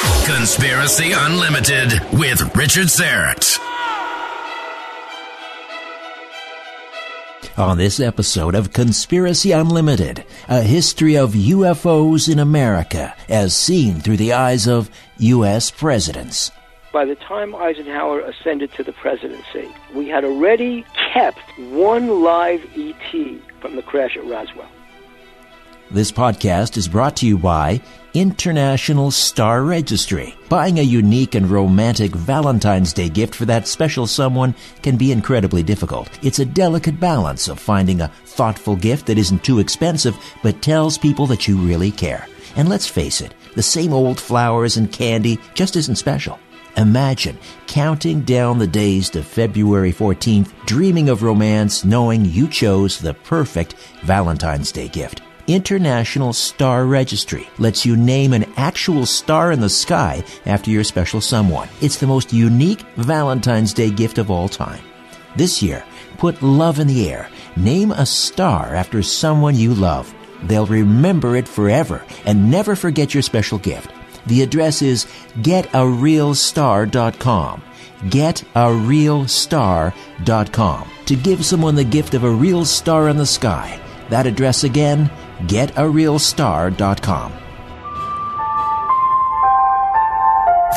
Conspiracy Unlimited with Richard Syrett. On this episode of Conspiracy Unlimited, a history of UFOs in America as seen through the eyes of U.S. presidents. By the time Eisenhower ascended to the presidency, we had already kept one live ET from the crash at Roswell. This podcast is brought to you by International Star Registry. Buying a unique and romantic Valentine's Day gift for that special someone can be incredibly difficult. It's a delicate balance of finding a thoughtful gift that isn't too expensive but tells people that you really care. And let's face it, the same old flowers and candy just isn't special. Imagine counting down the days to February 14th, dreaming of romance, knowing you chose the perfect Valentine's Day gift. International Star Registry lets you name an actual star in the sky after your special someone. It's the most unique Valentine's Day gift of all time. This year, put love in the air. Name a star after someone you love. They'll remember it forever and never forget your special gift. The address is getarealstar.com. Getarealstar.com. To give someone the gift of a real star in the sky. That address again, getarealstar.com.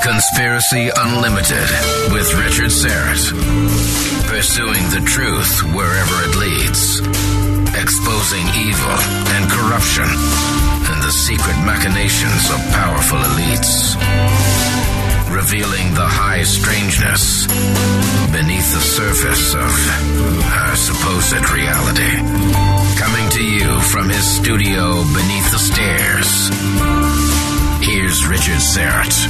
Conspiracy Unlimited with Richard Syrett. Pursuing the truth wherever it leads. Exposing evil and corruption and the secret machinations of powerful elites. Revealing the high strangeness beneath the surface of our supposed reality. Coming to you from his studio beneath the stairs. Here's Richard Syrett.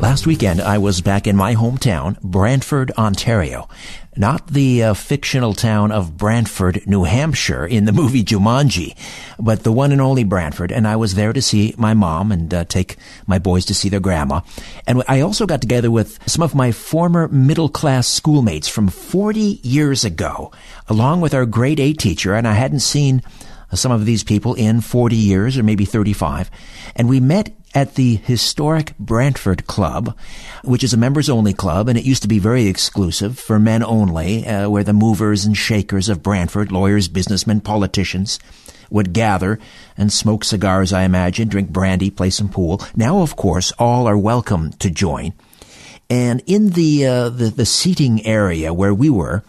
Last weekend, I was back in my hometown, Brantford, Ontario. Not the uh, fictional town of Brantford, New Hampshire in the movie Jumanji, but the one and only Brantford. And I was there to see my mom and uh, take my boys to see their grandma. And I also got together with some of my former middle class schoolmates from 40 years ago, along with our grade 8 teacher. And I hadn't seen some of these people in 40 years or maybe 35. And we met at the historic Brantford Club, which is a members only club, and it used to be very exclusive for men only, uh, where the movers and shakers of Brantford, lawyers, businessmen, politicians, would gather and smoke cigars, I imagine, drink brandy, play some pool. Now, of course, all are welcome to join. And in the, uh, the, the seating area where we were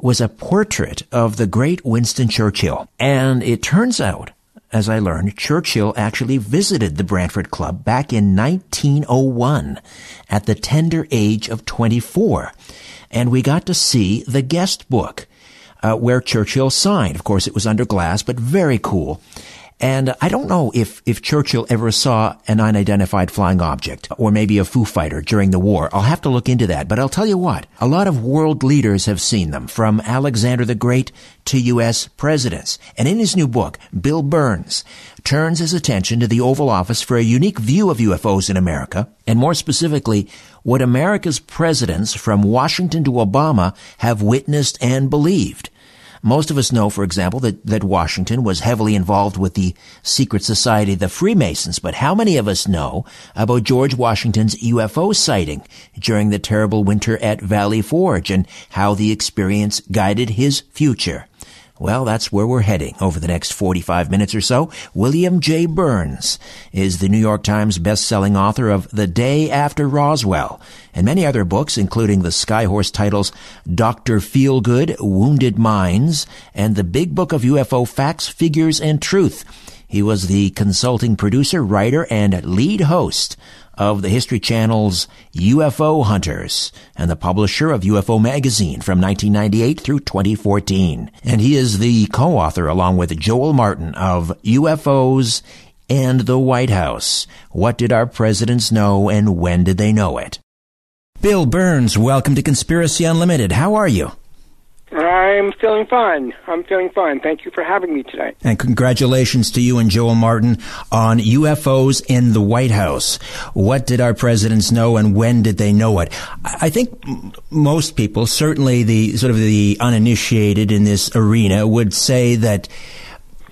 was a portrait of the great Winston Churchill. And it turns out as I learned, Churchill actually visited the Brantford Club back in 1901 at the tender age of 24. And we got to see the guest book, uh, where Churchill signed. Of course, it was under glass, but very cool. And I don't know if, if Churchill ever saw an unidentified flying object or maybe a Foo Fighter during the war. I'll have to look into that. But I'll tell you what, a lot of world leaders have seen them from Alexander the Great to U.S. presidents. And in his new book, Bill Birnes turns his attention to the Oval Office for a unique view of UFOs in America, and more specifically, what America's presidents from Washington to Obama have witnessed and believed. Most of us know, for example, that, that Washington was heavily involved with the secret society, the Freemasons, but how many of us know about George Washington's UFO sighting during the terrible winter at Valley Forge and how the experience guided his future? Well, that's where we're heading over the next 45 minutes or so. William J. Birnes is the New York Times best-selling author of The Day After Roswell and many other books, including the Skyhorse titles Dr. Feelgood, Wounded Minds, and the Big Book of UFO Facts, Figures, and Truth. He was the consulting producer, writer, and lead host of the History Channel's UFO Hunters and the publisher of UFO Magazine from 1998 through 2014. And he is the co-author along with Joel Martin of UFOs and the White House. What did our presidents know and when did they know it? Bill Birnes, welcome to Conspiracy Unlimited. How are you? I'm feeling fine. I'm feeling fine. Thank you for having me today. And congratulations to you and Joel Martin on UFOs in the White House. What did our presidents know and when did they know it? I think most people, certainly the sort of the uninitiated in this arena would say that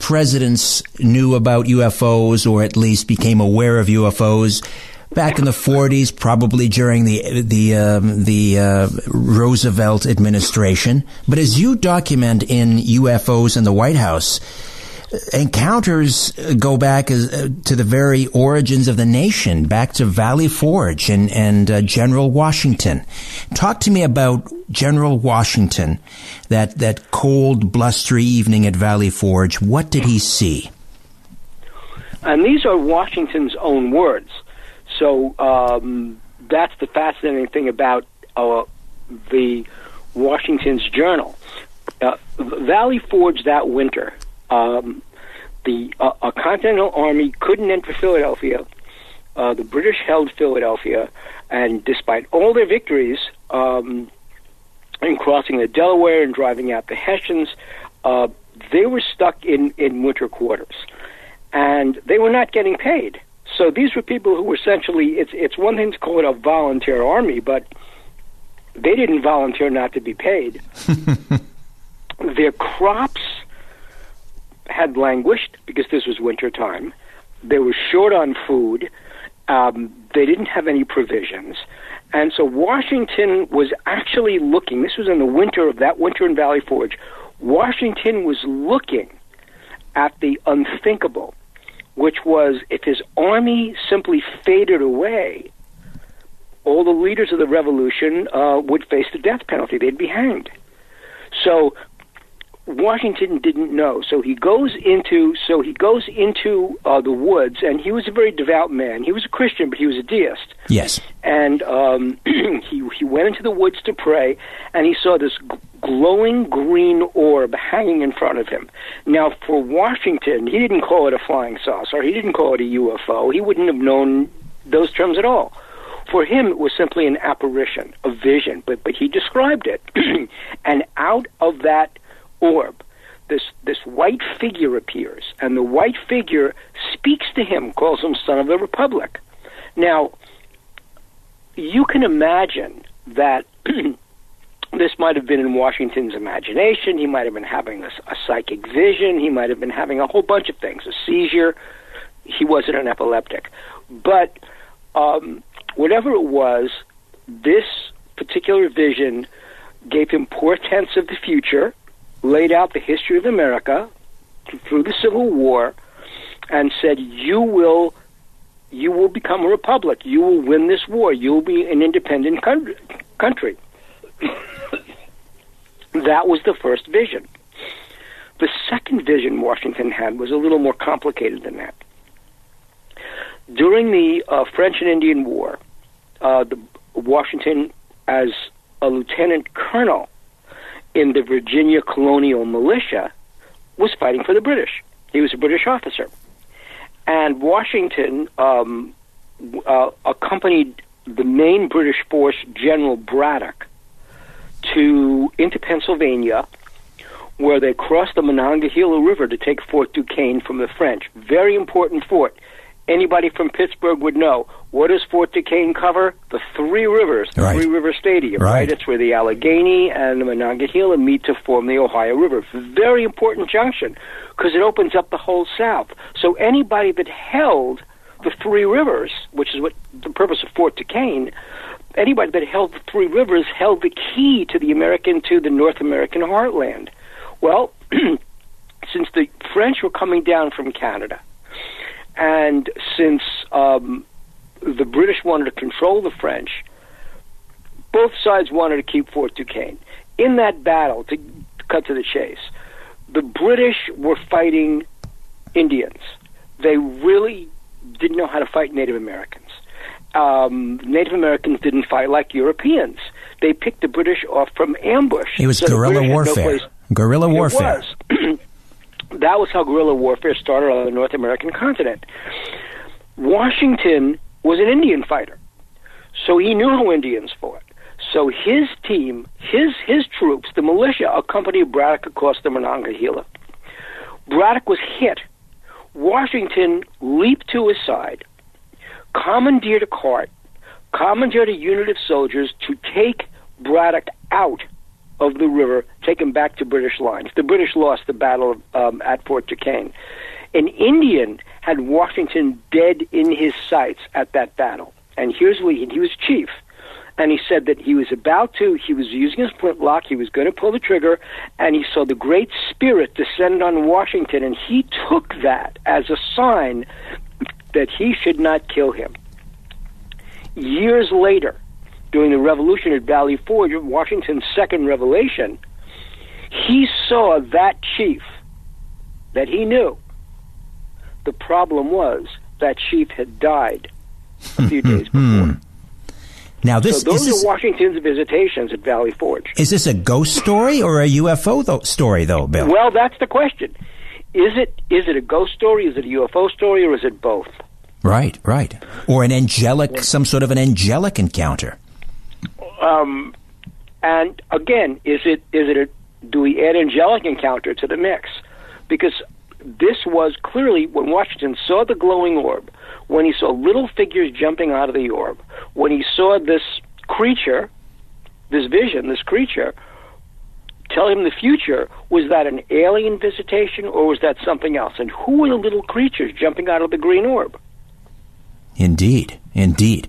presidents knew about UFOs or at least became aware of UFOs back in the 40s, probably during the the um, the uh, Roosevelt administration. But as you document in UFOs in the White House, encounters go back as, uh, to the very origins of the nation, back to Valley Forge and and uh, General Washington. Talk to me about General Washington, that that cold, blustery evening at Valley Forge. What did he see? And these are Washington's own words. So um, that's the fascinating thing about uh, the Washington's Journal. Uh, Valley Forge that winter, um, the uh, a Continental Army couldn't enter Philadelphia. Uh, the British held Philadelphia, and despite all their victories um, in crossing the Delaware and driving out the Hessians, uh, they were stuck in, in winter quarters, and they were not getting paid. So these were people who were essentially it's it's one thing to call it a volunteer army, but they didn't volunteer not to be paid. Their crops had languished because this was winter time. They were short on food. Um, they didn't have any provisions. And so Washington was actually looking, this was in the winter of that winter in Valley Forge. Washington was looking at the unthinkable which was if his army simply faded away, all the leaders of the revolution uh, would face the death penalty. They'd be hanged. So Washington didn't know. So he goes into so he goes into uh, the woods, and he was a very devout man. He was a Christian, but he was a deist. Yes. And um, he he went into the woods to pray, and he saw this glowing green orb hanging in front of him. Now, for Washington, he didn't call it a flying saucer. He didn't call it a UFO. He wouldn't have known those terms at all. For him, it was simply an apparition, a vision, but, but he described it. and out of that orb, this, this white figure appears, and the white figure speaks to him, calls him son of the Republic. Now, you can imagine that this might have been in Washington's imagination. He might have been having a, a psychic vision. He might have been having a whole bunch of things, a seizure. He wasn't an epileptic. But um, whatever it was, this particular vision gave him portents of the future, laid out the history of America through the Civil War, and said, "You will, you will become a republic. You will win this war. You will be an independent country." that was the first vision. The second vision Washington had was a little more complicated than that. During the uh, French and Indian War, uh, the, Washington, as a lieutenant colonel in the Virginia colonial militia, was fighting for the British. He was a British officer. And Washington um, uh, accompanied the main British force, General Braddock, to into Pennsylvania, where they crossed the Monongahela River to take Fort Duquesne from the French. Very important fort. Anybody from Pittsburgh would know. What does Fort Duquesne cover? The three rivers, the right. Three River Stadium, right. right? It's where the Allegheny and the Monongahela meet to form the Ohio River. Very important junction because it opens up the whole South. So anybody that held the three rivers, which is what the purpose of Fort Duquesne, anybody that held the three rivers held the key to the American to the North American heartland. Well, since the French were coming down from Canada, and since um, the British wanted to control the French, both sides wanted to keep Fort Duquesne. In that battle, to cut to the chase, the British were fighting Indians. They really didn't know how to fight Native Americans. Um, Native Americans didn't fight like Europeans. They picked the British off from ambush. It was So guerrilla had no warfare. guerrilla warfare. it was. that was how guerrilla warfare started on the North American continent. Washington was an Indian fighter, so he knew how Indians fought. So his team, his his troops, the militia, accompanied Braddock across the Monongahela. Braddock was hit. Washington leaped to his side, commandeered a cart, commandeered a unit of soldiers to take Braddock out of the river, taken back to British lines. The British lost the battle um, at Fort Duquesne. An Indian had Washington dead in his sights at that battle. And here's what he, he was chief. And he said that he was about to, he was using his flintlock, he was going to pull the trigger, and he saw the Great Spirit descend on Washington, and he took that as a sign that he should not kill him. Years later, during the revolution at Valley Forge, Washington's second revelation, he saw that chief that he knew. The problem was that chief had died a few hmm, days before. Hmm, hmm. Now this so those is this, are Washington's visitations at Valley Forge. is this a ghost story or a UFO story though, Bill? Well, that's the question. Is it is it a ghost story? Is it a UFO story, or is it both? right, right. Or an angelic, some sort of an angelic encounter. Um, and again, is it is it a do we add angelic encounter to the mix? Because this was clearly when Washington saw the glowing orb, when he saw little figures jumping out of the orb, when he saw this creature, this vision, this creature, tell him the future, was that an alien visitation or was that something else? And who were the little creatures jumping out of the green orb? Indeed, indeed.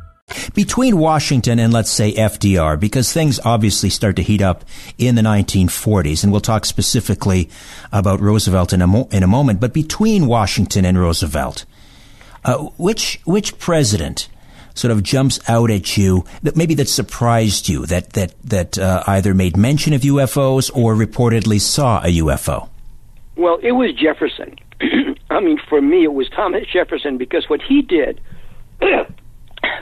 Between Washington and let's say FDR, because things obviously start to heat up in the 1940s, and we'll talk specifically about Roosevelt in a, mo- in a moment, but between Washington and Roosevelt, uh, which, which president sort of jumps out at you that maybe that surprised you, that, that, that uh, either made mention of UFOs or reportedly saw a UFO? Well, it was Jefferson. I mean, for me, it was Thomas Jefferson because what he did.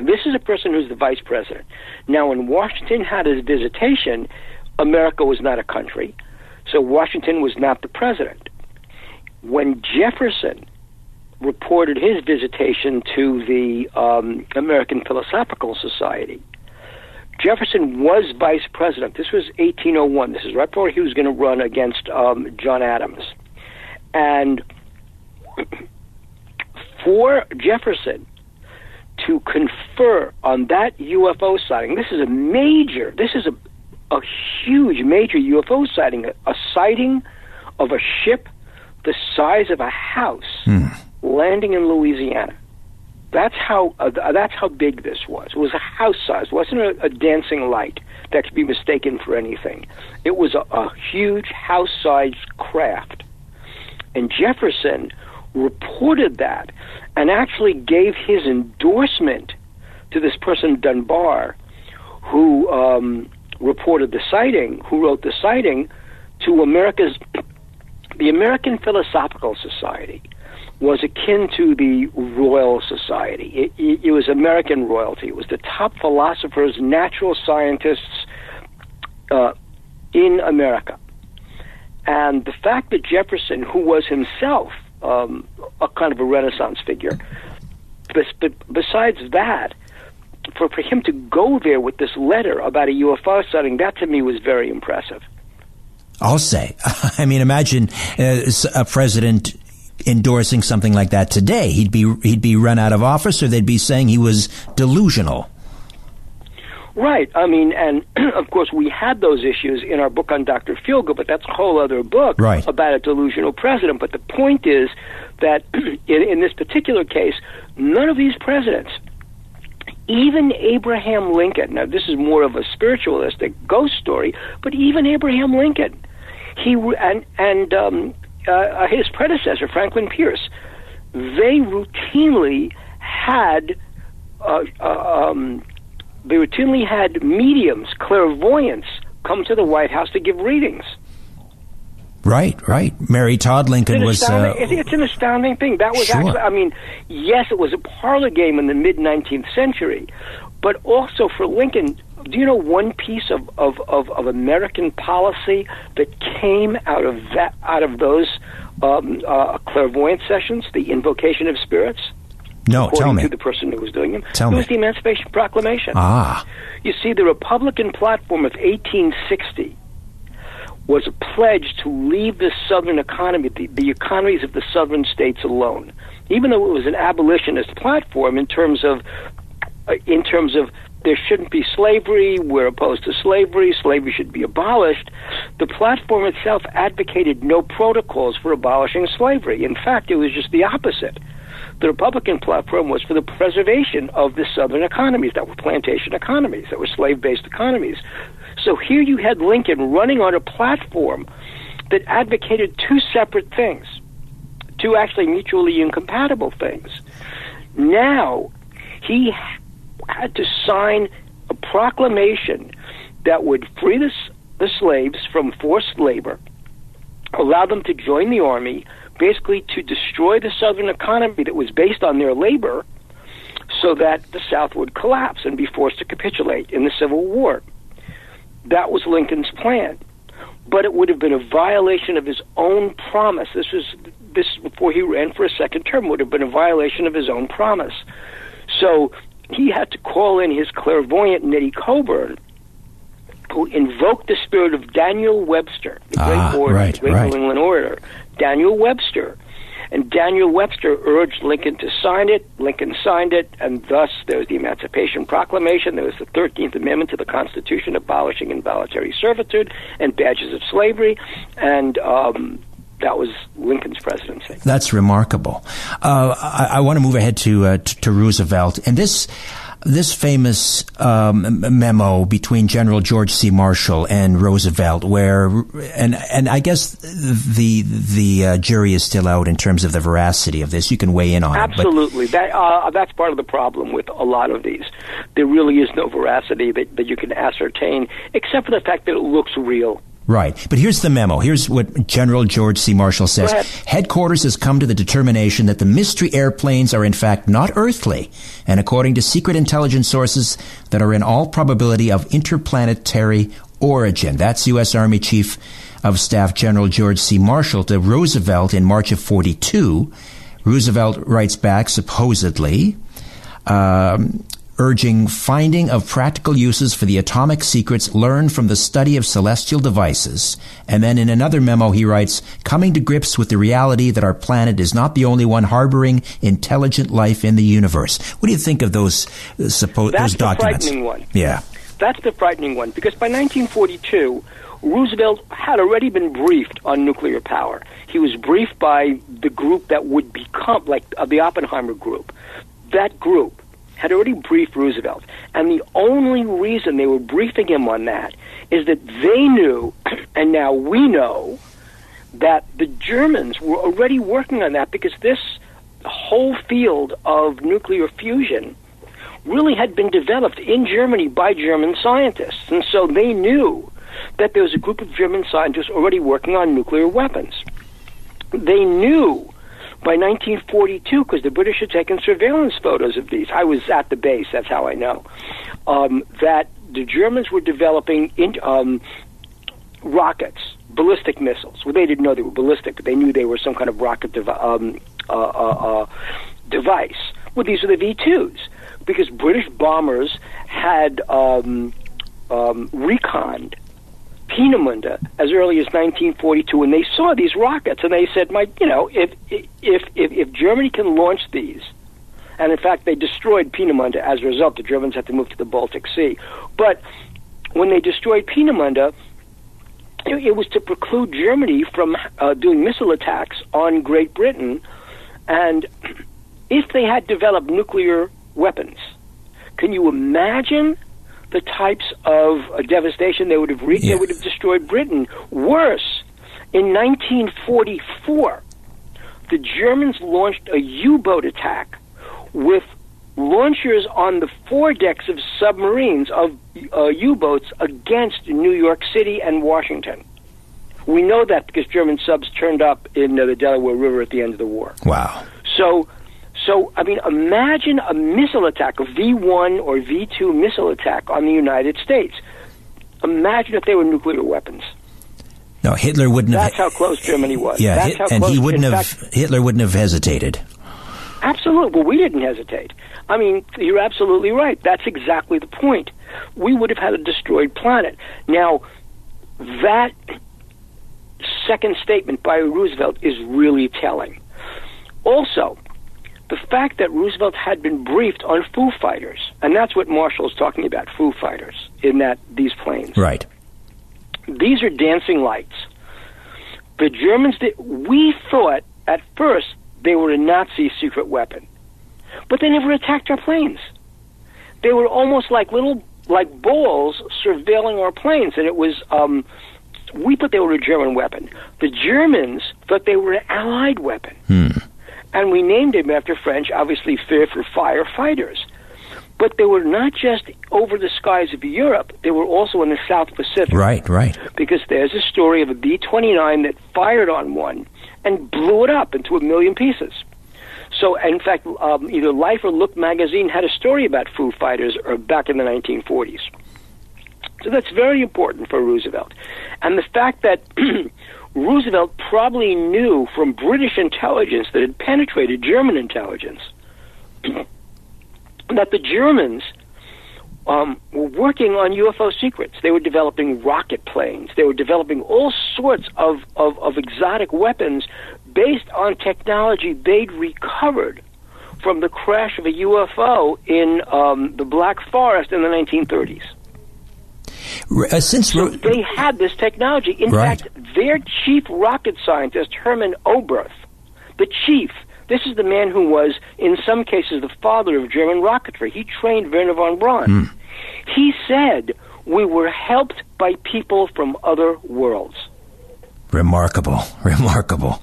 this is a person who's the vice president. Now, when Washington had his visitation, America was not a country, so Washington was not the president. When Jefferson reported his visitation to the um, American Philosophical Society, Jefferson was vice president. This was 1801. This is right before he was going to run against um, John Adams. And for Jefferson to confer on that UFO sighting, this is a major, this is a, a huge, major UFO sighting, a, a sighting of a ship the size of a house landing in Louisiana. That's how uh, that's how big this was. It was a house size. It wasn't a, a dancing light that could be mistaken for anything. It was a, a huge house-sized craft. And Jefferson reported that and actually gave his endorsement to this person Dunbar, who um, reported the sighting, who wrote the sighting to America's the American Philosophical Society was akin to the Royal Society. It, it, it was American royalty. It was the top philosophers, natural scientists uh, in America. And the fact that Jefferson, who was himself um, a kind of a Renaissance figure, but, but besides that, for, for him to go there with this letter about a UFO sighting, that to me was very impressive. I'll say. I mean, imagine uh, a president endorsing something like that today. He'd be he'd be run out of office, or they'd be saying he was delusional. Right. I mean, and of course, we had those issues in our book on Dr. Feelgood, but that's a whole other book right. about a delusional president. But the point is that in, in this particular case, none of these presidents, even Abraham Lincoln, now this is more of a spiritualistic ghost story, but even Abraham Lincoln, he and and um, uh, his predecessor Franklin Pierce, they routinely had. Uh, uh, um, they routinely had mediums, clairvoyants, come to the White House to give readings. Right, right. Mary Todd Lincoln was. Uh, it's an astounding thing. That was sure. actually. I mean, yes, it was a parlor game in the mid 19th century, but also for Lincoln. Do you know one piece of, of, of, of American policy that came out of that out of those um, uh, clairvoyant sessions, the invocation of spirits? No, according tell me. to the person who was doing them. Tell it me. was the Emancipation Proclamation. Ah. You see, the Republican platform of 1860 was a pledge to leave the Southern economy, the, the economies of the Southern states alone. Even though it was an abolitionist platform in terms of, uh, in terms of there shouldn't be slavery, we're opposed to slavery, slavery should be abolished, the platform itself advocated no protocols for abolishing slavery. In fact, it was just the opposite the Republican platform was for the preservation of the southern economies that were plantation economies, that were slave based economies. So here you had Lincoln running on a platform that advocated two separate things, two actually mutually incompatible things. Now he had to sign a proclamation that would free the, the slaves from forced labor, allow them to join the army, basically to destroy the Southern economy that was based on their labor so that the South would collapse and be forced to capitulate in the Civil War. That was Lincoln's plan. But it would have been a violation of his own promise. This was this before he ran for a second term would have been a violation of his own promise. So he had to call in his clairvoyant Nettie Colburn, who invoked the spirit of Daniel Webster, the Ah, great orator, right, great right. New England orator, Daniel Webster. And Daniel Webster urged Lincoln to sign it. Lincoln signed it, and thus there was the Emancipation Proclamation. There was the 13th Amendment to the Constitution abolishing involuntary servitude and badges of slavery. And um, that was Lincoln's presidency. That's remarkable. Uh, I, I want to move ahead to, uh, to to Roosevelt, and this this famous um, memo between General George C. Marshall and Roosevelt, where and and I guess the the uh, jury is still out in terms of the veracity of this. You can weigh in on it. Absolutely. That uh, that's part of the problem with a lot of these. There really is no veracity that, that you can ascertain, except for the fact that it looks real. Right. But here's the memo. Here's what General George C. Marshall says. Headquarters has come to the determination that the mystery airplanes are in fact not earthly, and according to secret intelligence sources that are in all probability of interplanetary origin. That's U.S. Army Chief of Staff General George C. Marshall to Roosevelt in March of 42. Roosevelt writes back, supposedly, um, urging finding of practical uses for the atomic secrets learned from the study of celestial devices. And then in another memo, he writes, coming to grips with the reality that our planet is not the only one harboring intelligent life in the universe. What do you think of those uh, supposed That's the frightening one. Yeah. That's the frightening one because by 1942, Roosevelt had already been briefed on nuclear power. He was briefed by the group that would become, like uh, the Oppenheimer group. That group had already briefed Roosevelt. And the only reason they were briefing him on that is that they knew, and now we know, that the Germans were already working on that because this whole field of nuclear fusion really had been developed in Germany by German scientists. And so they knew that there was a group of German scientists already working on nuclear weapons. They knew by 1942, because the British had taken surveillance photos of these, I was at the base, that's how I know, um, that the Germans were developing in, um, rockets, ballistic missiles. Well, they didn't know they were ballistic, but they knew they were some kind of rocket um, uh, uh, uh, device. Well, these were the V 2s, because British bombers had um, um, reconned Peenemünde as early as 1942, and they saw these rockets, and they said, "My, you know, if if if if Germany can launch these." And in fact, they destroyed Peenemünde as a result. The Germans had to move to the Baltic Sea. But when they destroyed Peenemünde, it, it was to preclude Germany from uh, doing missile attacks on Great Britain. And if they had developed nuclear weapons, can you imagine the types of uh, devastation they would have wreaked? They would have destroyed Britain. Worse, in 1944, the Germans launched a U-boat attack with launchers on the foredecks of submarines of uh, U-boats against New York City and Washington. We know that because German subs turned up in uh, the Delaware River at the end of the war. Wow. So, so I mean, imagine a missile attack, a V1 or V2 missile attack on the United States. Imagine if they were nuclear weapons. No, Hitler wouldn't That's have. That's how close Germany was. yeah, That's Hit- how and close. he wouldn't have. fact, Hitler wouldn't have hesitated. Absolutely. Well, we didn't hesitate. I mean, you're absolutely right. That's exactly the point. We would have had a destroyed planet. Now, that second statement by Roosevelt is really telling. Also, the fact that Roosevelt had been briefed on Foo Fighters, and that's what Marshall Marshall's talking about, Foo Fighters, in that these planes. Right. These are dancing lights. The Germans did, we thought at first they were a Nazi secret weapon. But they never attacked our planes. They were almost like little like balls surveilling our planes and it was um we thought they were a German weapon. The Germans thought they were an allied weapon. And we named them after French, obviously fear for firefighters. But they were not just over the skies of Europe, they were also in the South Pacific Right. Right. because there's a story of a B 29 that fired on one and blew it up into a million pieces. So, in fact, um, either Life or Look magazine had a story about Foo Fighters or back in the 1940s. So that's very important for Roosevelt. And the fact that Roosevelt probably knew from British intelligence that had penetrated German intelligence that the Germans um, were working on UFO secrets. They were developing rocket planes. They were developing all sorts of, of, of exotic weapons based on technology they'd recovered from the crash of a UFO in um, the Black Forest in the 1930s. Uh, since So they had this technology. In Right. fact, their chief rocket scientist, Hermann Oberth, the chief, this is the man who was, in some cases, the father of German rocketry. He trained Wernher von Braun. He said, We were helped by people from other worlds. Remarkable, remarkable.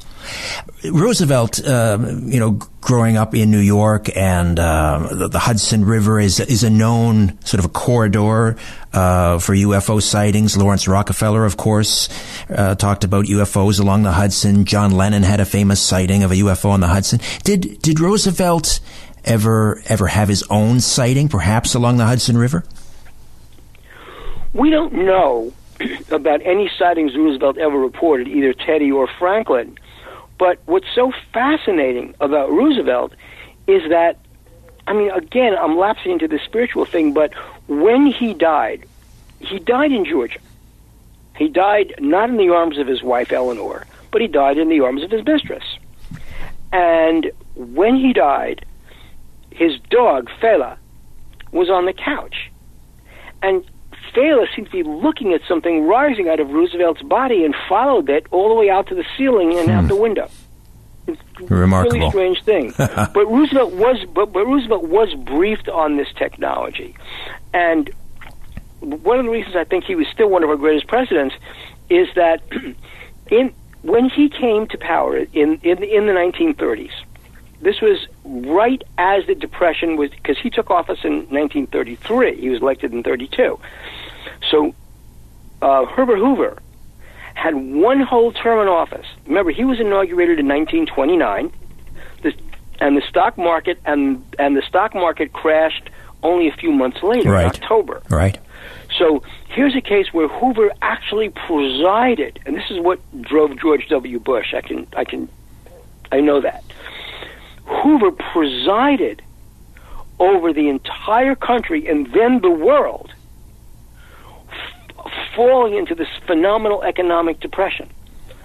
Roosevelt, uh, you know, growing up in New York and uh, the, the Hudson River is is a known sort of a corridor uh, for UFO sightings. Laurance Rockefeller, of course, uh, talked about UFOs along the Hudson. John Lennon had a famous sighting of a UFO on the Hudson. Did did Roosevelt ever ever have his own sighting, perhaps along the Hudson River? We don't know about any sightings Roosevelt ever reported, either Teddy or Franklin. But what's so fascinating about Roosevelt is that, I mean, again, I'm lapsing into the spiritual thing, but when he died, he died in Georgia. He died not in the arms of his wife, Eleanor, but he died in the arms of his mistress. And when he died, his dog, Fala, was on the couch. And Fala seemed to be looking at something rising out of Roosevelt's body and followed it all the way out to the ceiling and out hmm. the window. It's a Remarkable. Really strange thing. but Roosevelt was, but, but Roosevelt was briefed on this technology, and one of the reasons I think he was still one of our greatest presidents is that in when he came to power in in, in the 1930s, this was right as the depression was because he took office in 1933. He was elected in 32. So uh, Herbert Hoover had one whole term in office. Remember, he was inaugurated in 1929, the, and the stock market and and the stock market crashed only a few months later, Right. in October. Right. So here's a case where Hoover actually presided, and this is what drove George W. Bush. I can, I can, I know that. Hoover presided over the entire country and then the world falling into this phenomenal economic depression.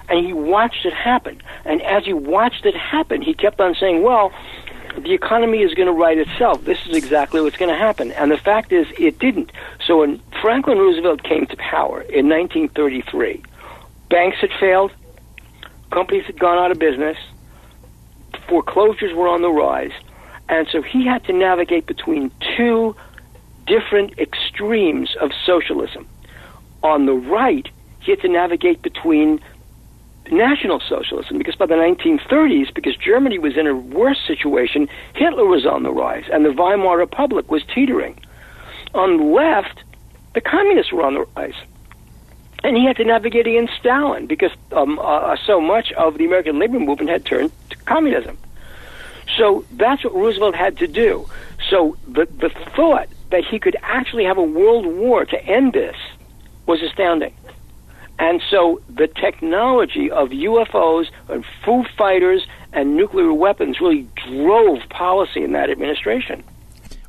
And he watched it happen. And as he watched it happen, he kept on saying, well, the economy is going to right itself. This is exactly what's going to happen. And the fact is, it didn't. So when Franklin Roosevelt came to power in 1933, banks had failed, companies had gone out of business, foreclosures were on the rise, and so he had to navigate between two different extremes of socialism. On the right, he had to navigate between national socialism because by the 1930s, because Germany was in a worse situation, Hitler was on the rise and the Weimar Republic was teetering. On the left, the communists were on the rise. And he had to navigate against Stalin because um, uh, so much of the American labor movement had turned to communism. So that's what Roosevelt had to do. So the, the thought that he could actually have a world war to end this was astounding. And so the technology of UFOs and Foo Fighters and nuclear weapons really drove policy in that administration.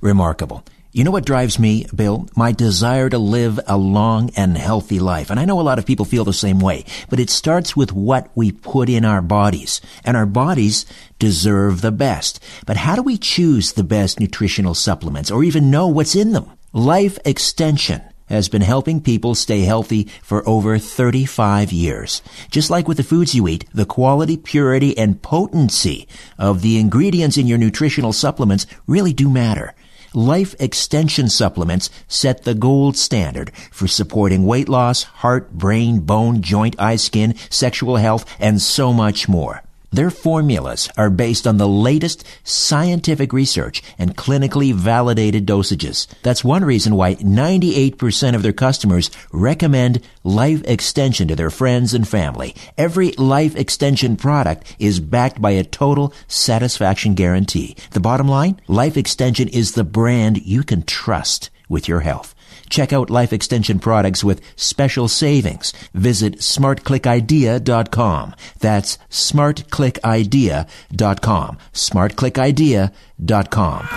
Remarkable. You know what drives me, Bill? My desire to live a long and healthy life. And I know a lot of people feel the same way, but it starts with what we put in our bodies. And our bodies deserve the best. But how do we choose the best nutritional supplements or even know what's in them? Life Extension has been helping people stay healthy for over 35 years. Just like with the foods you eat, the quality, purity, and potency of the ingredients in your nutritional supplements really do matter. Life Extension supplements set the gold standard for supporting weight loss, heart, brain, bone, joint, eye, skin, sexual health, and so much more. Their formulas are based on the latest scientific research and clinically validated dosages. That's one reason why 98% of their customers recommend Life Extension to their friends and family. Every Life Extension product is backed by a total satisfaction guarantee. The bottom line? Life Extension is the brand you can trust with your health. Check out Life Extension products with special savings. Visit smartclickidea.com. That's smartclickidea.com. smartclickidea.com.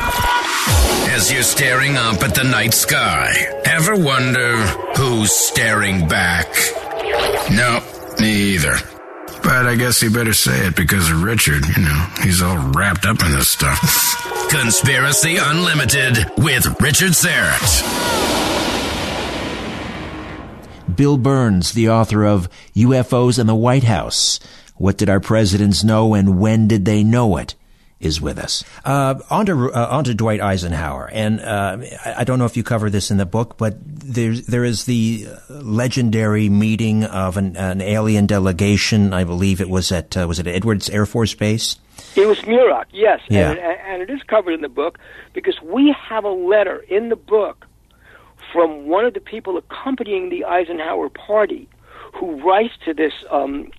As you're staring up at the night sky, ever wonder who's staring back? No, me either. But I guess you better say it because of Richard. You know, he's all wrapped up in this stuff. Conspiracy Unlimited with Richard Syrett. Bill Birnes, the author of UFOs and the White House. What did our presidents know and when did they know it? Is with us. Uh, on, to, uh, on to Dwight Eisenhower. And uh, I don't know if you cover this in the book, but there, there is the legendary meeting of an, an alien delegation. I believe it was at, uh, was it Edwards Air Force Base? It was Muroc, yes. Yeah. And, and it is covered in the book because we have a letter in the book from one of the people accompanying the Eisenhower party who writes to this, um,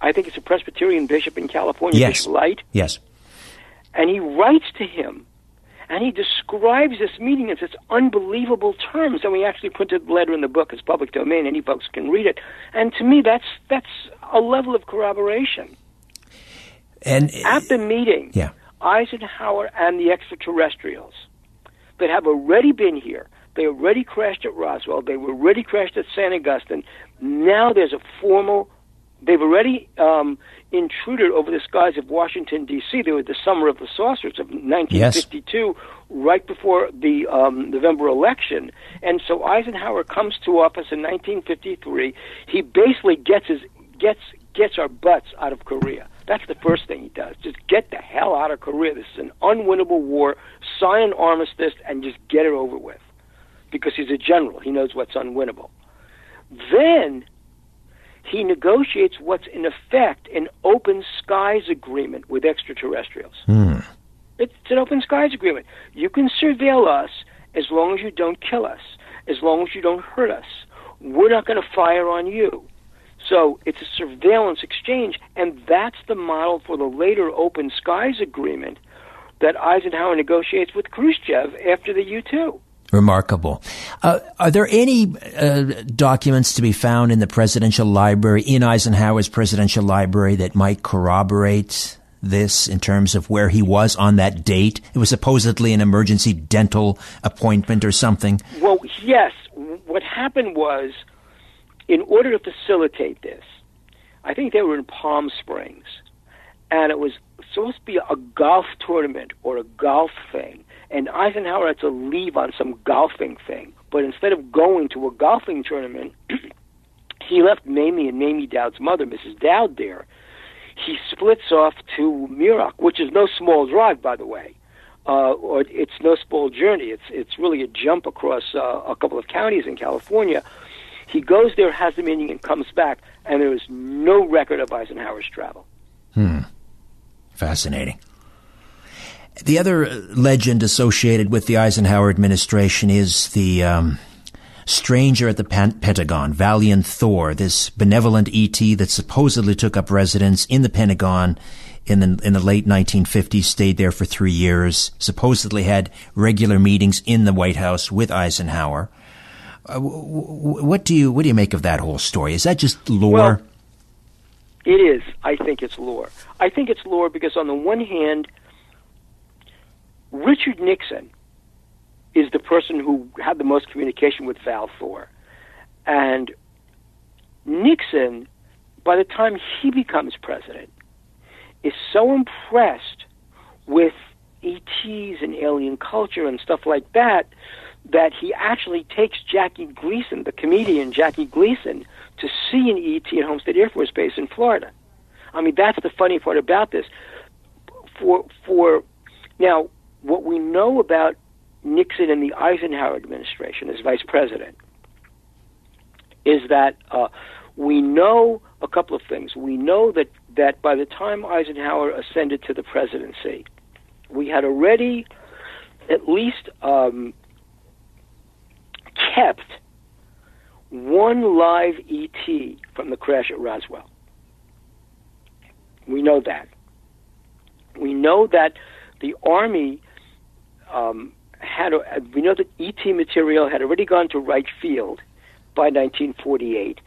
I think it's a Presbyterian bishop in California, Yes. Bishop Light, Yes. and he writes to him and he describes this meeting in such unbelievable terms. And we actually printed the letter in the book; it's public domain; any folks can read it. And to me, that's that's a level of corroboration. And At the meeting, yeah. Eisenhower and the extraterrestrials that have already been here. They already crashed at Roswell. They were already crashed at San Augustine. Now there's a formal. They've already um, intruded over the skies of Washington D.C. There was the summer of the saucers of 1952, right before the um, November election. And so Eisenhower comes to office in 1953. He basically gets his gets gets our butts out of Korea. That's the first thing he does. Just get the hell out of Korea. This is an unwinnable war. Sign an armistice and just get it over with. Because he's a general. He knows what's unwinnable. Then he negotiates what's in effect an open skies agreement with extraterrestrials. Hmm. It's an open skies agreement. You can surveil us as long as you don't kill us, as long as you don't hurt us. We're not going to fire on you. So it's a surveillance exchange, and that's the model for the later Open Skies Agreement that Eisenhower negotiates with Khrushchev after the U 2. Remarkable. Uh, are there any uh, documents to be found in the presidential library, in Eisenhower's presidential library, that might corroborate this in terms of where he was on that date? It was supposedly an emergency dental appointment or something. Well, yes. What happened was in order to facilitate this, I think they were in Palm Springs, and it was supposed to be a golf tournament or a golf thing, and Eisenhower had to leave on some golfing thing. But instead of going to a golfing tournament, he left Mamie and Mamie Doud's mother, Mrs. Doud, there. He splits off to Muroc, which is no small drive, by the way. Uh, or it's no small journey. It's it's really a jump across uh, a couple of counties in California. He goes there, has the meeting, and comes back, and there is no record of Eisenhower's travel. Hmm. Fascinating. The other legend associated with the Eisenhower administration is the um, stranger at the Pen- Pentagon, Valiant Thor, this benevolent ET that supposedly took up residence in the Pentagon in the in the late 1950s, stayed there for three years, supposedly had regular meetings in the White House with Eisenhower. Uh, what do you what do you make of that whole story? Is that just lore? Well, it is. I think it's lore. I think it's lore because on the one hand, Richard Nixon is the person who had the most communication with Val Thor, and Nixon, by the time he becomes president, is so impressed with ETs and alien culture and stuff like that that he actually takes Jackie Gleason, the comedian Jackie Gleason, to see an ET at Homestead Air Force Base in Florida. I mean, that's the funny part about this. For for now, what we know about Nixon and the Eisenhower administration as vice president is that uh, we know a couple of things. We know that that by the time Eisenhower ascended to the presidency, we had already at least um, kept one live ET from the crash at Roswell. We know that. We know that the Army um, had, a, we know that ET material had already gone to Wright Field by 1948,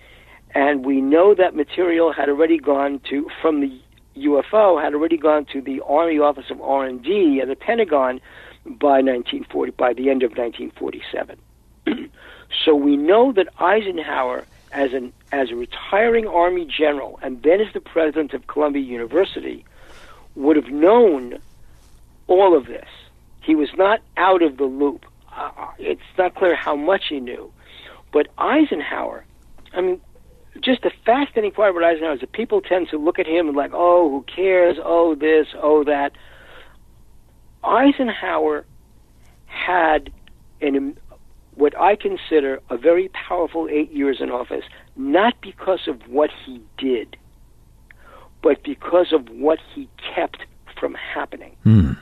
and we know that material had already gone to, from the UFO, had already gone to the Army Office of R&D at the Pentagon by 1940, by the end of 1947. so we know that Eisenhower, as an as a retiring Army general and then as the president of Columbia University, would have known all of this. He was not out of the loop. Uh, it's not clear how much he knew, but Eisenhower. I mean, just the fascinating part about Eisenhower is that people tend to look at him and like, oh, who cares? Oh, this, oh, that. Eisenhower had an what I consider a very powerful eight years in office, not because of what he did, but because of what he kept from happening. Mm.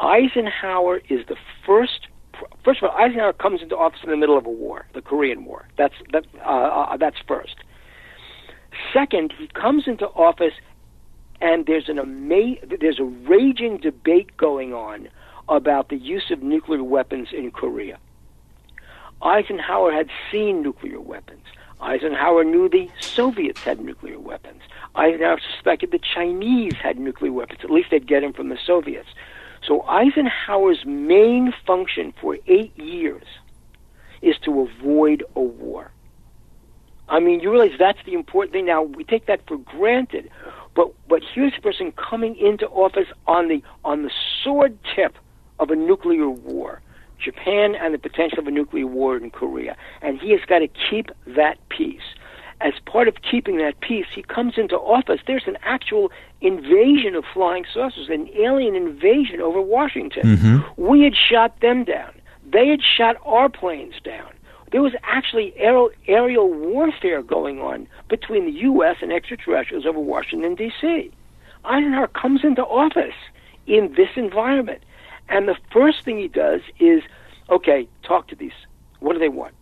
Eisenhower is the first. First of all, Eisenhower comes into office in the middle of a war, the Korean War. That's that. Uh, uh, that's first. Second, he comes into office, and there's an ama- there's a raging debate going on about the use of nuclear weapons in Korea. Eisenhower had seen nuclear weapons. Eisenhower knew the Soviets had nuclear weapons. Eisenhower suspected the Chinese had nuclear weapons. At least they'd get them from the Soviets. So Eisenhower's main function for eight years is to avoid a war. I mean, you realize that's the important thing. Now we take that for granted, but but here's a person coming into office on the on the sword tip of a nuclear war, Japan and the potential of a nuclear war in Korea, and he has got to keep that peace as part of keeping that peace, he comes into office. There's an actual invasion of flying saucers, an alien invasion over Washington. Mm-hmm. We had shot them down. They had shot our planes down. There was actually aerial, aerial warfare going on between the U.S. and extraterrestrials over Washington, D.C. Eisenhower comes into office in this environment. And the first thing he does is, okay, talk to these. What do they want?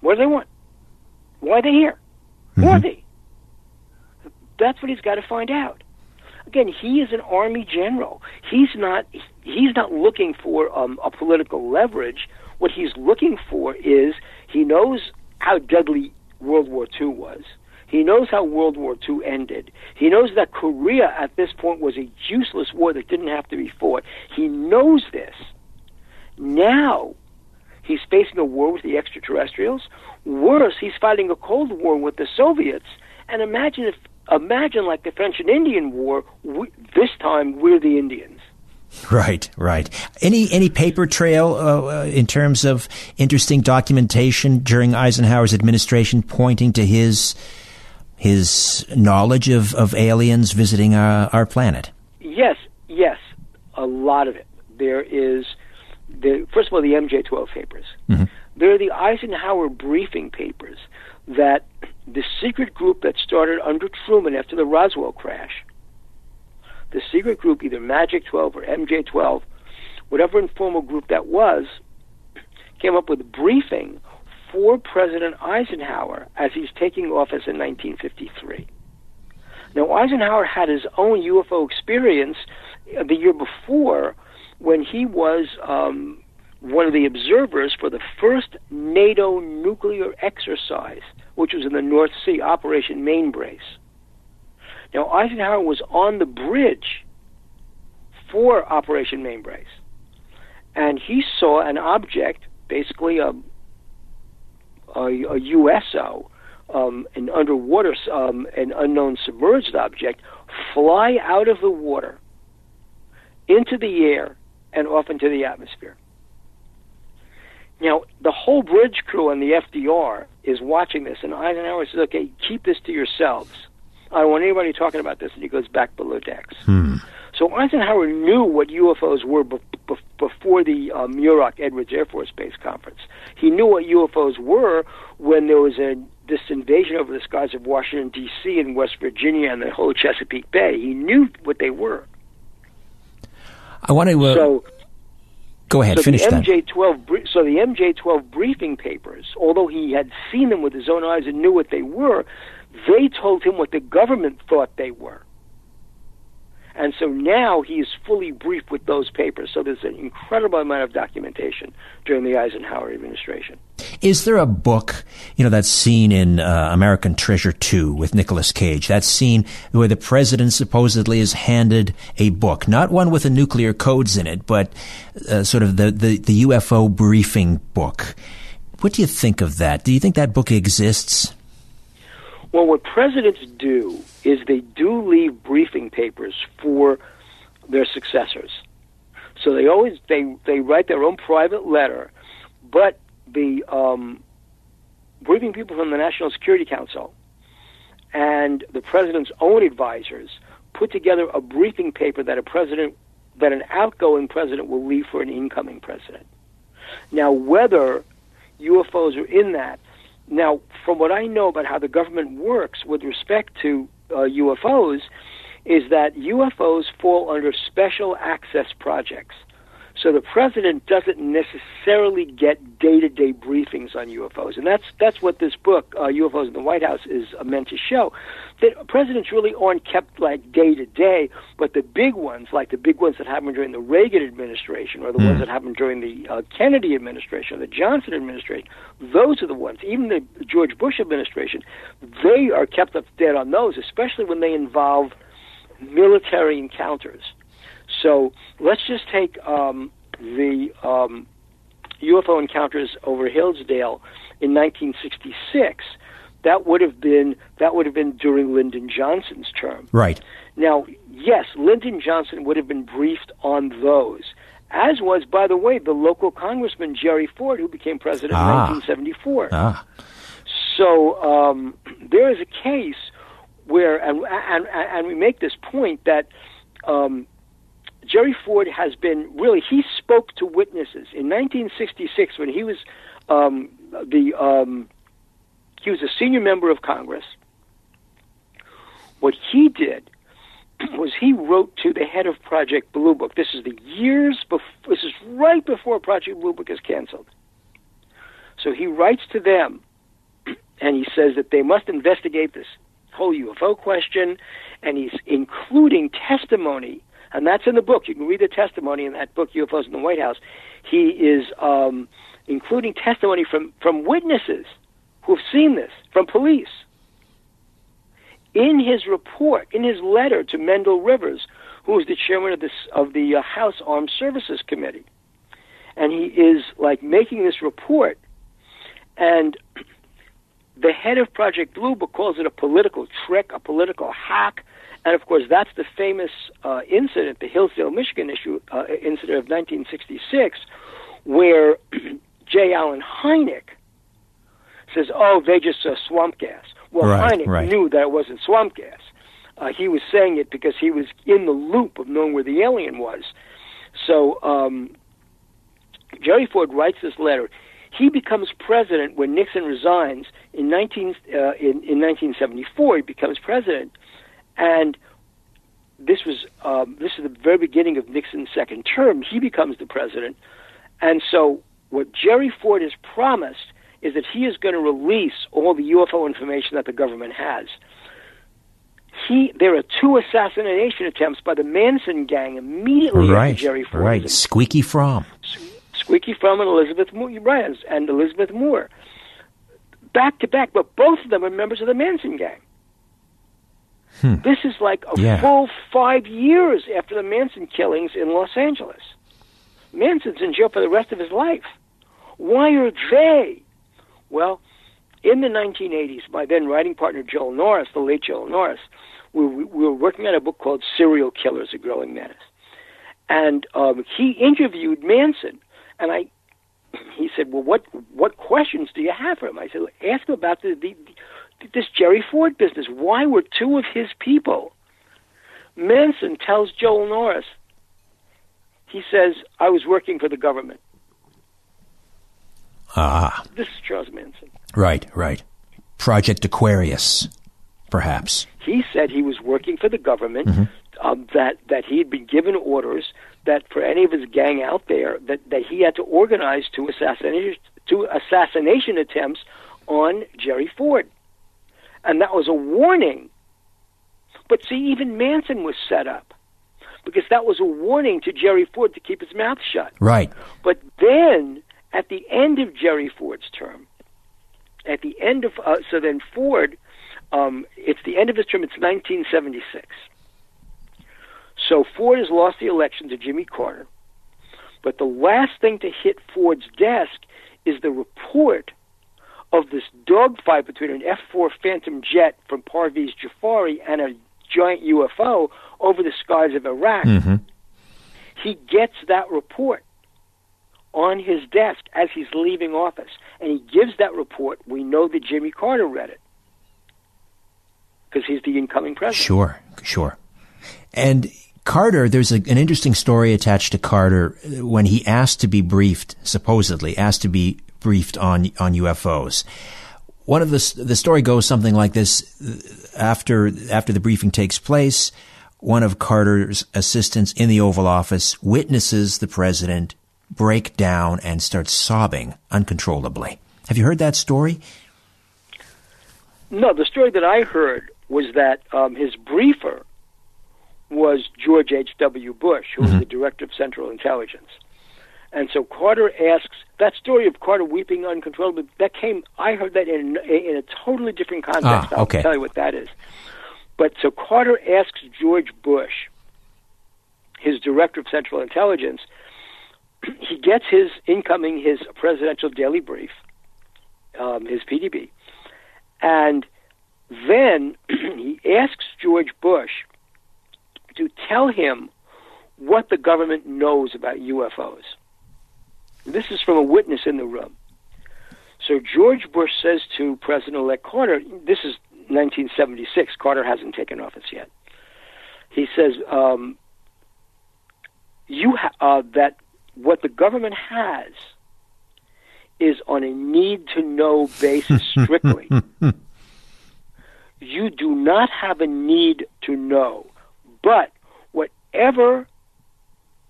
What do they want? Why are they here? Mm-hmm. Who are they? That's what he's got to find out. Again, he is an army general. He's not. He's not looking for um, a political leverage. What he's looking for is he knows how deadly World War II was. He knows how World War II ended. He knows that Korea at this point was a useless war that didn't have to be fought. He knows this. Now, He's facing a war with the extraterrestrials. Worse, he's fighting a Cold War with the Soviets. And imagine if, imagine like the French and Indian War. We, this time, we're the Indians. Right, right. Any any paper trail uh, uh, in terms of interesting documentation during Eisenhower's administration pointing to his his knowledge of, of aliens visiting our, our planet? Yes, yes, a lot of it. There is the first of all the MJ12 papers. Mm-hmm. There are the Eisenhower briefing papers that the secret group that started under Truman after the Roswell crash the secret group, either Magic 12 or MJ 12, whatever informal group that was, came up with a briefing for President Eisenhower as he's taking office in 1953. Now, Eisenhower had his own UFO experience the year before when he was um, one of the observers for the first NATO nuclear exercise, which was in the North Sea, Operation Mainbrace. Now, Eisenhower was on the bridge for Operation Mainbrace, and he saw an object, basically a, a, a USO, um, an underwater, um, an unknown submerged object, fly out of the water into the air and off into the atmosphere. Now, the whole bridge crew on the FDR is watching this, and Eisenhower says, okay, keep this to yourselves. I don't want anybody talking about this, and he goes back below decks. Hmm. So Eisenhower knew what UFOs were be- be- before the uh, Muroc Edwards Air Force Base conference. He knew what UFOs were when there was a this invasion over the skies of Washington D.C. and West Virginia and the whole Chesapeake Bay. He knew what. I want to. Uh, so, go ahead, so finish the. MJ12, so the MJ12 briefing papers, although he had seen them with his own eyes and knew what they were, they told him what the government thought they were. And so now he is fully briefed with those papers. So there's an incredible amount of documentation during the Eisenhower administration. Is there a book, you know, that's seen in uh, American Treasure 2 with Nicolas Cage? That scene where the president supposedly is handed a book, not one with the nuclear codes in it, but uh, sort of the, the, the UFO briefing book. What do you think of that? Do you think that book exists? Well, what presidents do is they do leave briefing papers for their successors. So they always they they write their own private letter, but the um, briefing people from the National Security Council and the president's own advisors put together a briefing paper that a president that an outgoing president will leave for an incoming president. Now, whether UFOs are in that now, from what I know about how the government works with respect to uh, UFOs, is that UFOs fall under special access projects. So the president doesn't necessarily get day-to-day briefings on UFOs, and that's that's what this book, uh, UFOs in the White House, is uh, meant to show. That presidents really aren't kept like day to day, but the big ones, like the big ones that happened during the Reagan administration, or the mm. ones that happened during the uh, Kennedy administration, or the Johnson administration, those are the ones. Even the George Bush administration, they are kept up to date on those, especially when they involve military encounters. So let's just take um, the um, UFO encounters over Hillsdale in 1966. That would have been that would have been during Lyndon Johnson's term. Right. Now, yes, Lyndon Johnson would have been briefed on those, as was, by the way, the local congressman Jerry Ford, who became president ah. in 1974. Ah. So um, there is a case where, and, and, and we make this point that um, Jerry Ford has been really, he spoke to witnesses. In 1966, when he was um, the, um, he was a senior member of Congress, what he did was he wrote to the head of Project Blue Book. This is the years before, this is right before Project Blue Book is canceled. So he writes to them and he says that they must investigate this whole UFO question, and he's including testimony and that's in the book. You can read the testimony in that book, UFOs in the White House. He is um, including testimony from, from witnesses who have seen this, from police. In his report, in his letter to Mendel Rivers, who is the chairman of, this, of the uh, House Armed Services Committee. and he is like making this report, and the head of Project Blue Book calls it a political trick, a political hack, and of course that's the famous uh, incident, the Hillsdale, Michigan issue uh, incident of 1966, where J. Allen Hynek says, "Oh, they just saw swamp gas." Well, Right, Hynek right. knew that it wasn't swamp gas. Uh, he was saying it because he was in the loop of knowing where the alien was. So um, Jerry Ford writes this letter. He becomes president when Nixon resigns in 19 uh, in, in 1974. He becomes president, and this was um, this is the very beginning of Nixon's second term. He becomes the president, and so what Jerry Ford has promised is that he is going to release all the UFO information that the government has. He, there are two assassination attempts by the Manson gang immediately Right, after Jerry Ford. right. Squeaky Fromme. Squeaky Fromme and Elizabeth Moore, right, and- Elizabeth Moore, back to back. But both of them are members of the Manson gang. This is like a Yeah. full five years after the Manson killings in Los Angeles. Manson's in jail for the rest of his life. Why are they? Well, in the 1980s, my then writing partner Joel Norris, the late Joel Norris, we, we we were working on a book called Serial Killers: A Growing Menace, and um, he interviewed Manson, and I. He said, "Well, what what questions do you have for him?" I said, "Ask him about the, the, the this Jerry Ford business. Why were two of his people?" Manson tells Joel Norris. He says, "I was working for the government." Ah, This is Charles Manson. right, right. Project Aquarius, perhaps. he said he was working for the government, um, that that he had been given orders that for any of his gang out there that, that he had to organize two assassination two assassination attempts on Jerry Ford, and that was a warning. But see, even Manson was set up because that was a warning to Jerry Ford to keep his mouth shut. Right. But then, at the end of Jerry Ford's term, at the end of uh, so then Ford, um, it's the end of his term. It's 1976. So Ford has lost the election to Jimmy Carter, but the last thing to hit Ford's desk is the report of this dogfight between an F-4 Phantom jet from Parviz Jafari and a giant UFO over the skies of Iraq. Mm-hmm. He gets that report on his desk as he's leaving office, and he gives that report. We know that Jimmy Carter read it because he's the incoming president. Sure, sure. And Carter, there's a, an interesting story attached to Carter uh, when he asked to be briefed, supposedly asked to be briefed on on UFOs. One of the the story goes something like this: uh, after after the briefing takes place, one of Carter's assistants in the Oval Office witnesses the president break down and start sobbing uncontrollably. Have you heard that story? No, the story that I heard was that um, his briefer was George H.W. Bush, who was the director of Central Intelligence. And so Carter asks that story of Carter weeping uncontrollably. That came. I heard that in in a totally different context. Ah, okay. I'll tell you what that is. But so Carter asks George Bush, his director of Central Intelligence, he gets his incoming his presidential daily brief, um, his PDB, and then he asks George Bush to tell him what the government knows about UFOs. This is from a witness in the room. So George Bush says to President-elect Carter, this is 1976. Carter hasn't taken office yet. He says, um, "You ha- uh, that what the government has is on a need-to-know basis strictly. you do not have a need to know, but whatever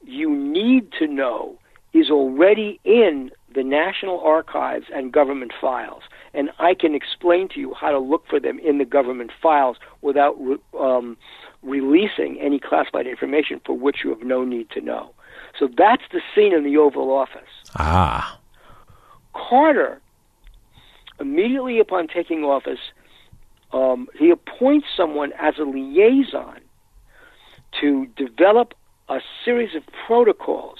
you need to know is already in the National Archives and government files. And I can explain to you how to look for them in the government files without re- um, releasing any classified information for which you have no need to know. So that's the scene in the Oval Office. Ah, Carter, immediately upon taking office, um, he appoints someone as a liaison to develop a series of protocols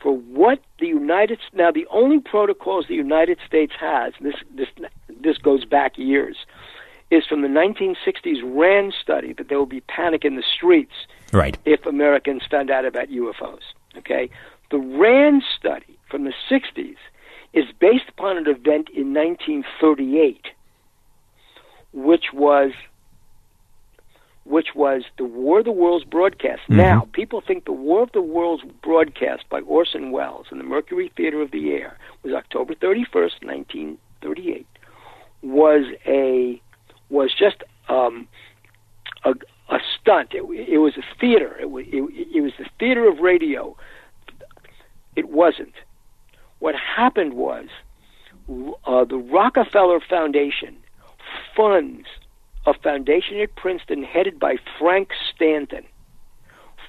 for what the United now the only protocols the United States has this this this goes back years is from the 1960s Rand study that there will be panic in the streets Right. if Americans found out about UFOs. Okay, the Rand study from the 60s is based upon an event in 1938, which was which was the War of the Worlds broadcast. Now, people think the War of the Worlds broadcast by Orson Welles in the Mercury Theater of the Air was October 31st, 1938. Was a was just um, a, a stunt. It, it was a theater. It, it, it was the theater of radio. It wasn't. What happened was uh, the Rockefeller Foundation funds a foundation at Princeton headed by Frank Stanton.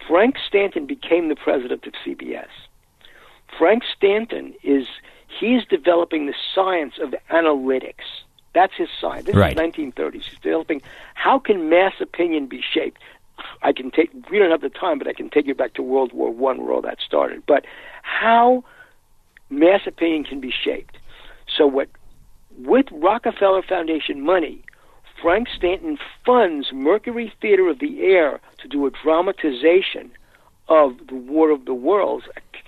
Frank Stanton became the president of CBS. Frank Stanton is he's developing the science of analytics. That's his science. This Right. is 1930s. He's developing how can mass opinion be shaped. I can take. We don't have the time, but I can take you back to World War One, where all that started. But how mass opinion can be shaped. So what with Rockefeller Foundation money, Frank Stanton funds Mercury Theater of the Air to do a dramatization of the War of the Worlds.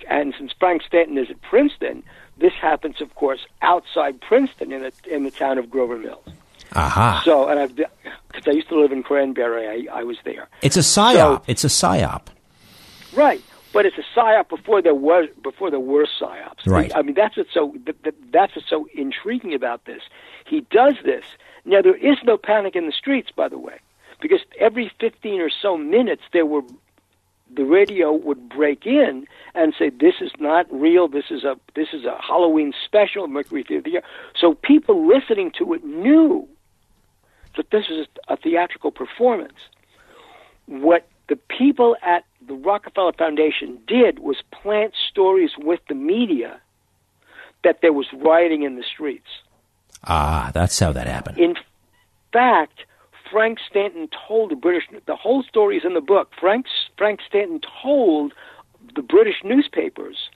And since Frank Stanton is at Princeton, this happens, of course, outside Princeton in the in the town of Grover Mills. Aha. So, and I've because I used to live in Cranbury, I, I was there. it's a psyop. So- it's a psyop. Right, but it's a psyop before there was before there were psyops. Right. I mean, that's what's so that, that, that's what's so intriguing about this. He does this now. There is no panic in the streets, by the way, because every fifteen or so minutes there were the radio would break in and say this is not real. This is a this is a Halloween special, Mercury Theater. So people listening to it knew that this was a theatrical performance what the people at the Rockefeller Foundation did was plant stories with the media that there was rioting in the streets. Ah, that's how that happened. In fact, Frank Stanton told the British, the whole story is in the book. Frank, Frank Stanton told the British newspapers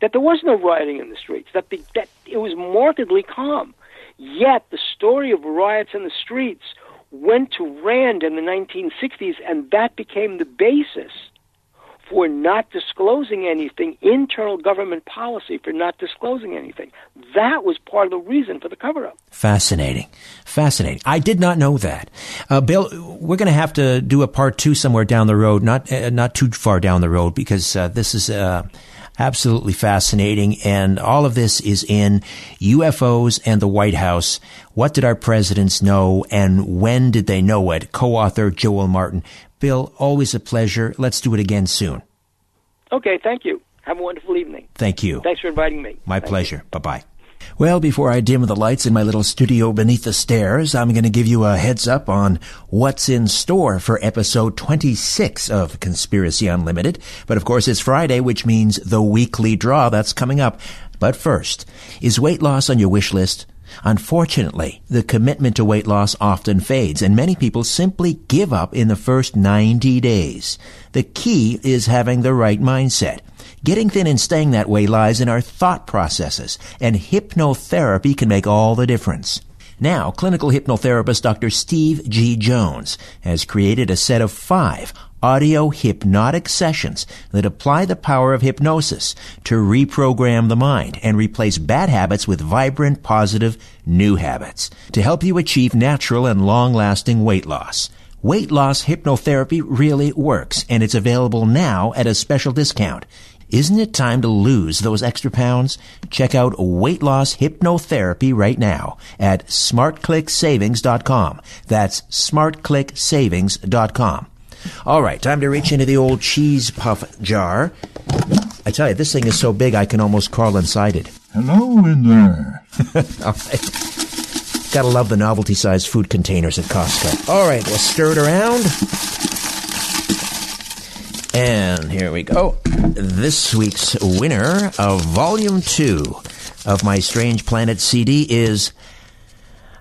that there was no rioting in the streets, that, the, that it was markedly calm. Yet the story of riots in the streets went to Rand in the 1960s, and that became the basis for not disclosing anything, internal government policy for not disclosing anything. That was part of the reason for the cover up. Fascinating. Fascinating. I did not know that. Uh, Bill, we're going to have to do a part two somewhere down the road, not, uh, not too far down the road, because uh, this is uh, absolutely fascinating. And all of this is in UFOs and the White House. What did our presidents know and when did they know it? Co-author Joel Martin. Bill, always a pleasure. Let's do it again soon. Okay, thank you. Have a wonderful evening. Thank you. Thanks for inviting me. My Thank pleasure. Bye bye. Well, before I dim the lights in my little studio beneath the stairs, I'm going to give you a heads up on what's in store for episode 26 of Conspiracy Unlimited. But of course, it's Friday, which means the weekly draw that's coming up. But first, is weight loss on your wish list? Unfortunately, the commitment to weight loss often fades and many people simply give up in the first 90 days. The key is having the right mindset. Getting thin and staying that way lies in our thought processes, and hypnotherapy can make all the difference. Now, clinical hypnotherapist Dr. Steve G. Jones has created a set of five audio hypnotic sessions that apply the power of hypnosis to reprogram the mind and replace bad habits with vibrant, positive, new habits to help you achieve natural and long-lasting weight loss. Weight loss hypnotherapy really works, and it's available now at a special discount. Isn't it time to lose those extra pounds? Check out weight loss hypnotherapy right now at smartclicksavings.com. That's smartclicksavings.com. All right, time to reach into the old cheese puff jar. I tell you, this thing is so big I can almost crawl inside it. Hello in there. All right. Gotta love the novelty sized food containers at Costco. All right, we'll stir it around. And here we go. This week's winner of Volume 2 of my Strange Planet CD is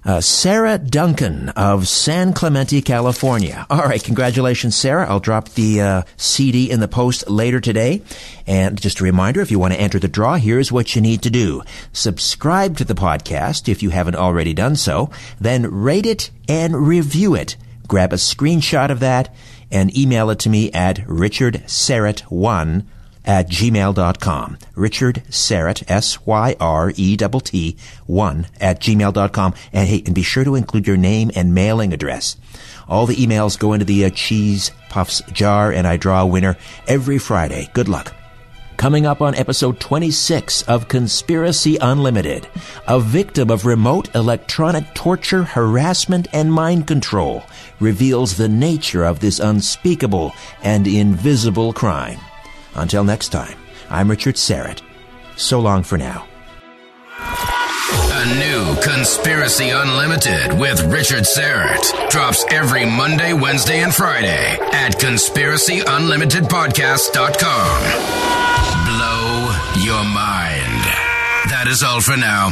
Uh, Sarah Duncan of San Clemente, California. All right, congratulations, Sarah. I'll drop the uh, CD in the post later today. And just a reminder, if you want to enter the draw, here's what you need to do. Subscribe to the podcast if you haven't already done so, then rate it and review it. Grab a screenshot of that and email it to me at richardsyrett1 at gmail.com. Richard Syrett, S-Y-R-E-T-T, 1 at gmail.com. And hey, and be sure to include your name and mailing address. All the emails go into the uh, Cheese Puffs jar and I draw a winner every Friday. Good luck. Coming up on episode 26 of Conspiracy Unlimited, a victim of remote electronic torture, harassment, and mind control reveals the nature of this unspeakable and invisible crime. Until next time, I'm Richard Syrett. So long for now. A new Conspiracy Unlimited with Richard Syrett drops every Monday, Wednesday, and Friday at conspiracyunlimitedpodcast.com. Blow your mind. That is all for now.